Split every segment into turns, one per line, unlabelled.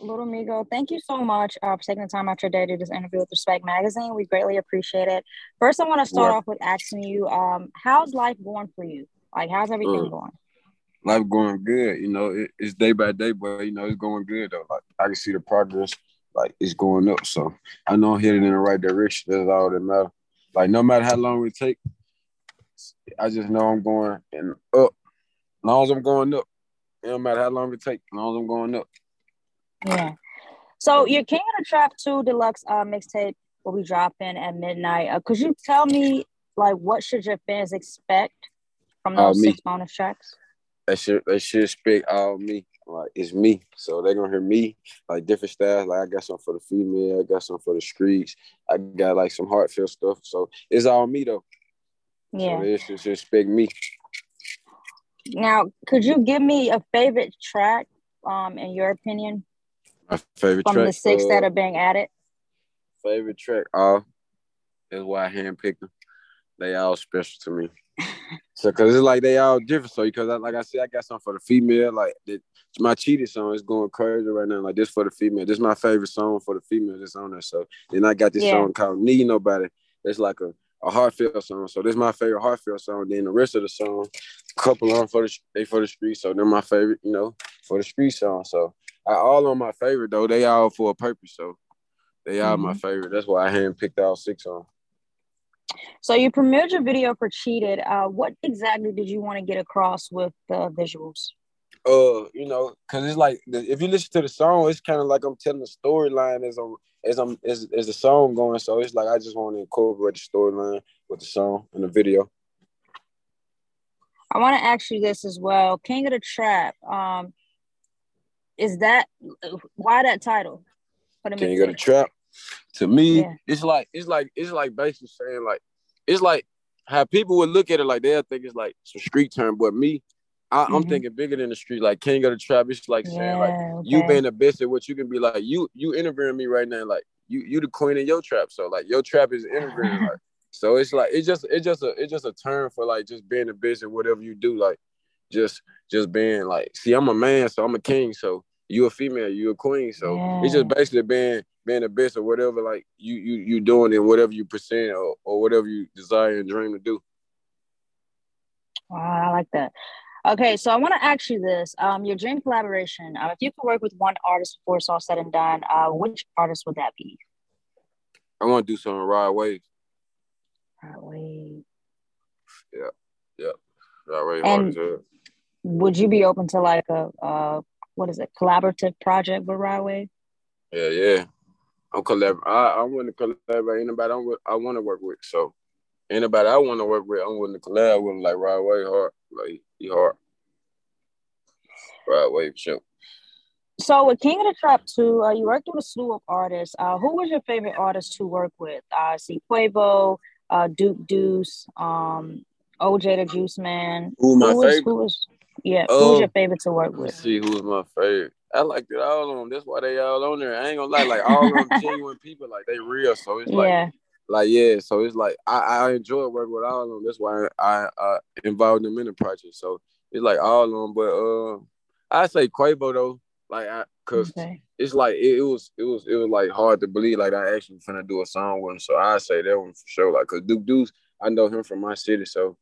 Lil Migo, thank you so much uh, for taking the time out your day to do this interview with Respect Magazine. We greatly appreciate it. First, I want to start off with asking you, um, how's life going for you? Like, how's everything uh, going?
Life going good. You know, it, it's day by day, but you know, it's going good though. Like, I can see the progress. Like, it's going up. So I know I'm headed in the right direction. That's all that matters. Like, no matter how long it take, I just know I'm going and up. As long as I'm going up, it don't matter how long it take. As long as I'm going up.
Yeah. So your King of the Trap 2 deluxe uh, mixtape will be dropping at midnight. Uh, could you tell me like what should your fans expect from those uh, six bonus tracks?
They should they should expect all me. Like it's me. So they're gonna hear me, like different styles. Like I got some for the female, I got some for the streets, I got like some heartfelt stuff. So it's all me though. Yeah. So they should expect me.
Now, could you give me a favorite track, um, in your opinion?
My favorite
from
track,
the six uh, that are being added.
Favorite track, all. Uh, is why I handpicked them. They all special to me. so, cause it's like they all different. So, because I, like I said, I got something for the female. Like my cheated song is going crazy right now. Like this for the female. This is my favorite song for the female that's on there. So then I got this yeah. song called "Need Nobody." It's like a a heartfelt song. So this is my favorite heartfelt song. Then the rest of the song, couple on for the they for the street. So they're my favorite, you know, for the street song. So I all on my favorite though. They all for a purpose. So they are mm-hmm. my favorite. That's why I handpicked all six on.
So you premiered your video for Cheated. Uh, what exactly did you want to get across with the visuals?
Uh, you know, cause it's like if you listen to the song, it's kind of like I'm telling the storyline as I'm as I'm as, as the song going. So it's like I just want to incorporate the storyline with the song and the video.
I want to ask you this as well. King of the Trap. Um, is that why that title?
King of the Trap. To me, yeah. it's like it's like it's like basically saying like it's like how people would look at it like they'll think it's like some street term, but me, I, am mm-hmm. thinking bigger than the street, like king of the trap. It's like saying yeah, like okay. you being the best at what you can be. Like you, you interviewing me right now. Like you, you the queen of your trap. So like your trap is interviewing. like so, it's like it's just it's just a it's just a term for like just being the best at whatever you do. Like just just being like, see, I'm a man, so I'm a king. So you a female, you a queen. So yeah. it's just basically being being the best or whatever like you you you doing and whatever you present or, or whatever you desire and dream to do.
Wow, I like that. Okay, so I want to ask you this: um, your dream collaboration. Uh, if you could work with one artist before it's all said and done, uh, which artist would that be?
I want to do something Rod Wave.
Rod Wave.
Yeah, yeah, Rod Wave.
And would you be open to like a uh, what is it, collaborative project with Wave?
Yeah, yeah. I'm collab. I, I want to collaborate anybody I, I want to work with. So anybody I want to work with, I'm willing to collab with. Like Wave hard, like he hard. Rod Wave show.
So with King of the Trap 2, uh, you worked with a slew of artists. Uh, who was your favorite artist to work with? Uh, I see Quavo, uh, Duke Deuce, um, OJ the Juiceman.
Who my who was, favorite? Who
was, yeah, who was your favorite to work with?
Let's see who's my favorite. I liked it all on them. That's why they all on there. I ain't gonna lie, like all them genuine people, like they real. So it's like, yeah. like yeah. So it's like I, I enjoy working with all of them. That's why I, I involved them in the project. So it's like all of them. But uh, I say Quavo though, like I, cause okay. it's like it, it, was it was it was like hard to believe like I actually finna do a song with him. So I say that one for sure. Like cause Duke Deuce, I know him from my city, so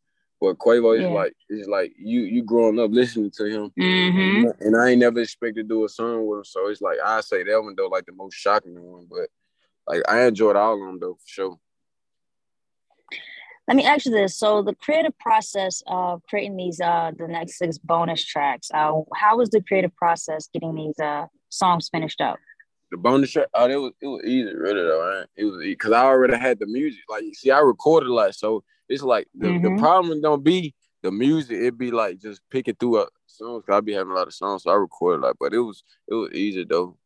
but Quavo is yeah. like is like you you growing up listening to him,
mm-hmm.
and I ain't never expected to do a song with him. So it's like I say that one though like the most shocking one, but like I enjoyed all of them though for sure.
Let me ask you this: so the creative process of creating these uh the next six bonus tracks, uh, how was the creative process getting these uh songs finished up?
The bonus track, oh, it was it was easy, really though. Right? It was because I already had the music. Like, you see, I recorded a lot, so it's like the, mm-hmm. the problem don't be the music. It be like just picking through a songs. I be having a lot of songs, so I recorded a lot. But it was it was easy though.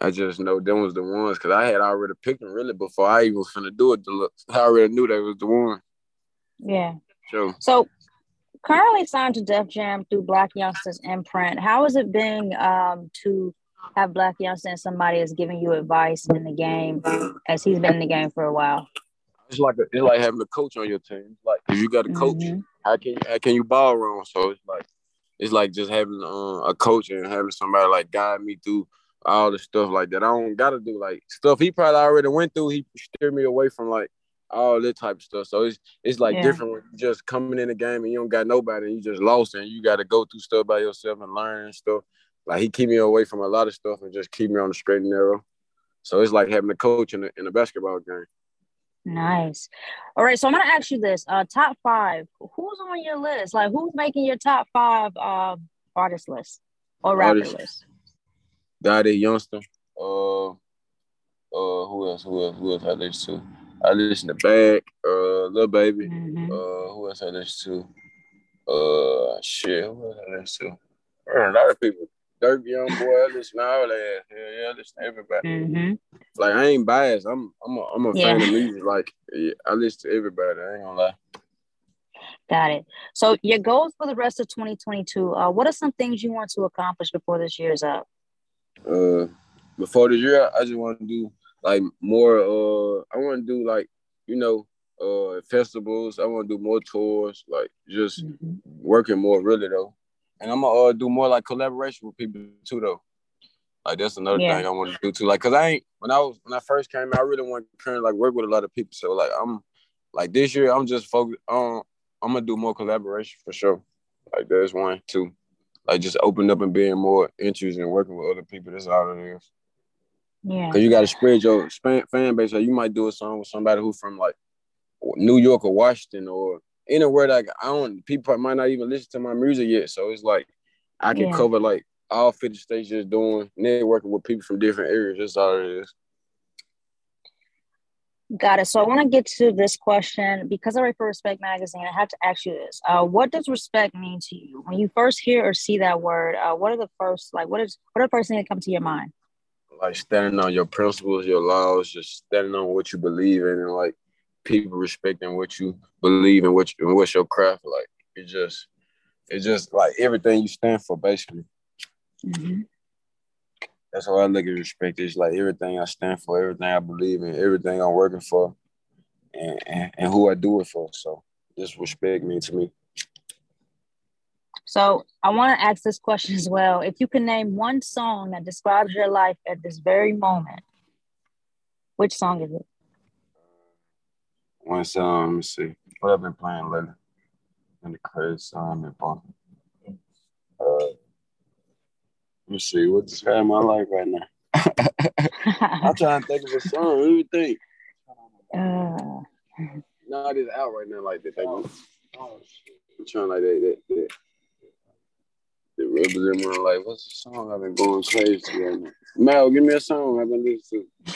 I just know them was the ones because I had already picked them really before I even was finna do it. I already knew that was the one.
Yeah. Sure. So currently signed to Def Jam through Blac Youngsta's imprint. How has it been um, to have Blac Youngsta and somebody is giving you advice in the game as he's been in the game for a while?
It's like a, it's like having a coach on your team. Like if you got a coach, mm-hmm. how can how can you ball wrong? So it's like it's like just having uh, a coach and having somebody like guide me through all the stuff like that. I don't gotta do like stuff he probably already went through. He steered me away from like all that type of stuff. So it's it's like yeah. different when you just coming in the game and you don't got nobody and you just lost and you got to go through stuff by yourself and learn and stuff. Like he keep me away from a lot of stuff and just keep me on the straight and narrow. So it's like having a coach in a, in a basketball game.
Nice. All right, so I'm gonna ask you this: uh, top five. Who's on your list? Like, who's making your top five uh, artist list or rapper artist. list?
Daddy Youngster. Uh, uh, who else? Who else? Who else I listen to? I listen to Bag, uh, Lil Baby. Mm-hmm. Uh, who else I listen to? Uh, shit. Who else I listen to? A lot of people. Durk Young Boy, I listen to all that. Yeah, yeah, I listen to everybody. Mm-hmm. Like I ain't biased. I'm I'm a, I'm a yeah. fan of music. Like I listen to everybody. I ain't gonna lie.
Got it. So your goals for the rest of 2022. Uh, what are some things you want to accomplish before this year is up?
Uh, before the year, I just want to do like more. Uh, I want to do like you know uh festivals. I want to do more tours. Like just mm-hmm. working more really though. And I'm gonna uh, do more like collaboration with people too, though. Like that's another yeah. thing I want to do too. Like, cause I ain't when I was when I first came out, I really want to kind of like work with a lot of people. So like I'm like this year, I'm just focused on. Um, I'm gonna do more collaboration for sure. Like there's one, two. Like just open up and being more interested in working with other people. That's all it is. Yeah. Cause you got to spread your fan base. So you might do a song with somebody who from like New York or Washington or anywhere Like I don't people might not even listen to my music yet. So it's like I can yeah. cover like all 50 states just doing networking with people from different areas. That's all it is.
Got it. So I want to get to this question because I write for Respect Magazine. I have to ask you this: uh, What does respect mean to you when you first hear or see that word? Uh, what are the first like? What is what are the first thing that come to your mind?
Like standing on your principles, your laws, just standing on what you believe in, and like people respecting what you believe and what you, and what's your craft like. It just it's just like everything you stand for, basically. Mm-hmm. That's how I look at respect. It's like everything I stand for, everything I believe in, everything I'm working for, and, and, and who I do it for. So this respect means to me.
So I want to ask this question as well. If you can name one song that describes your life at this very moment, which song is it?
One song, let me see. What I've been playing lately. And the crazy song I've been bumping. Uh, let me see. What's in my life right now? I'm trying to think of a song. What do you think? Uh, no, it is out right now like that. Oh, oh, I'm trying like that. that, that. The represent my life. What's the song I've been going crazy right now? Mel, give me a song I've been listening to.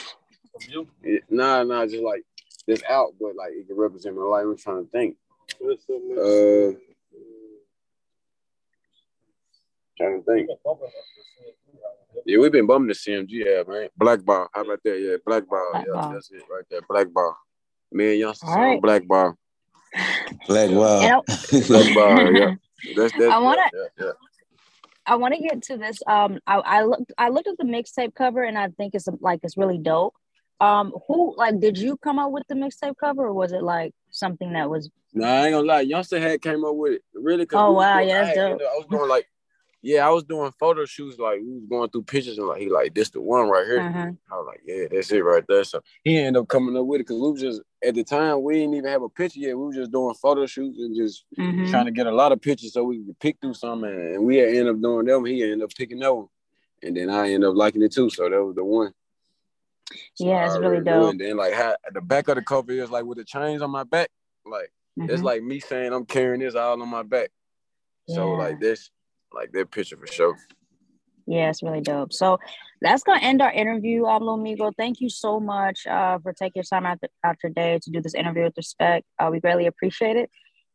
You? Yeah, nah, nah, just like this out, but like it can represent my life. I'm trying to think. Uh, trying to think. Yeah, we've been bumming the CMG, yeah, man. Black Bar. How about that? Yeah, Black Bar. Black yeah, bar. that's it right there. Black Bar. Me and Youngsta right. Black Bar.
Black Bar.
Black Bar, yeah. That's, that's,
I want to. Yeah, yeah. I want to get to this. Um, I, I looked. I looked at the mixtape cover, and I think it's like it's really dope. Um, who like did you come up with the mixtape cover, or was it like something that was?
No, nah, I ain't gonna lie. Youngsta had came up with it really.
Oh wow, yeah, that's dope.
I was going like, yeah, I was doing photo shoots. Like we was going through pictures, and like he like this the one right here. Uh-huh. I was like, yeah, that's it right there. So he ended up coming up with it because we was just at the time we didn't even have a picture yet. We were just doing photo shoots and just mm-hmm. trying to get a lot of pictures so we could pick through some. And we ended up doing them. He ended up picking that one, and then I ended up liking it too. So that was the one.
So yeah, it's really dope.
And then like how, the back of the cover is like with the chains on my back, like mm-hmm. it's like me saying I'm carrying this all on my back. Yeah. So like this, like their picture for sure.
Yeah, it's really dope. So that's gonna end our interview, um, Lil Migo. Thank you so much uh, for taking your time out, the, out your day to do this interview with respect. Uh, we greatly appreciate it.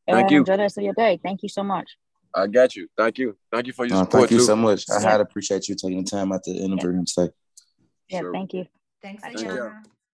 And Thank you. Enjoy the rest of your day. Thank you so much.
I got you. Thank you. Thank you for your
uh,
support.
Thank you too. so much. I yeah. had appreciate you taking the time out the interview
yeah.
and stuff.
Yeah, sure. thank you.
Thanks, Thank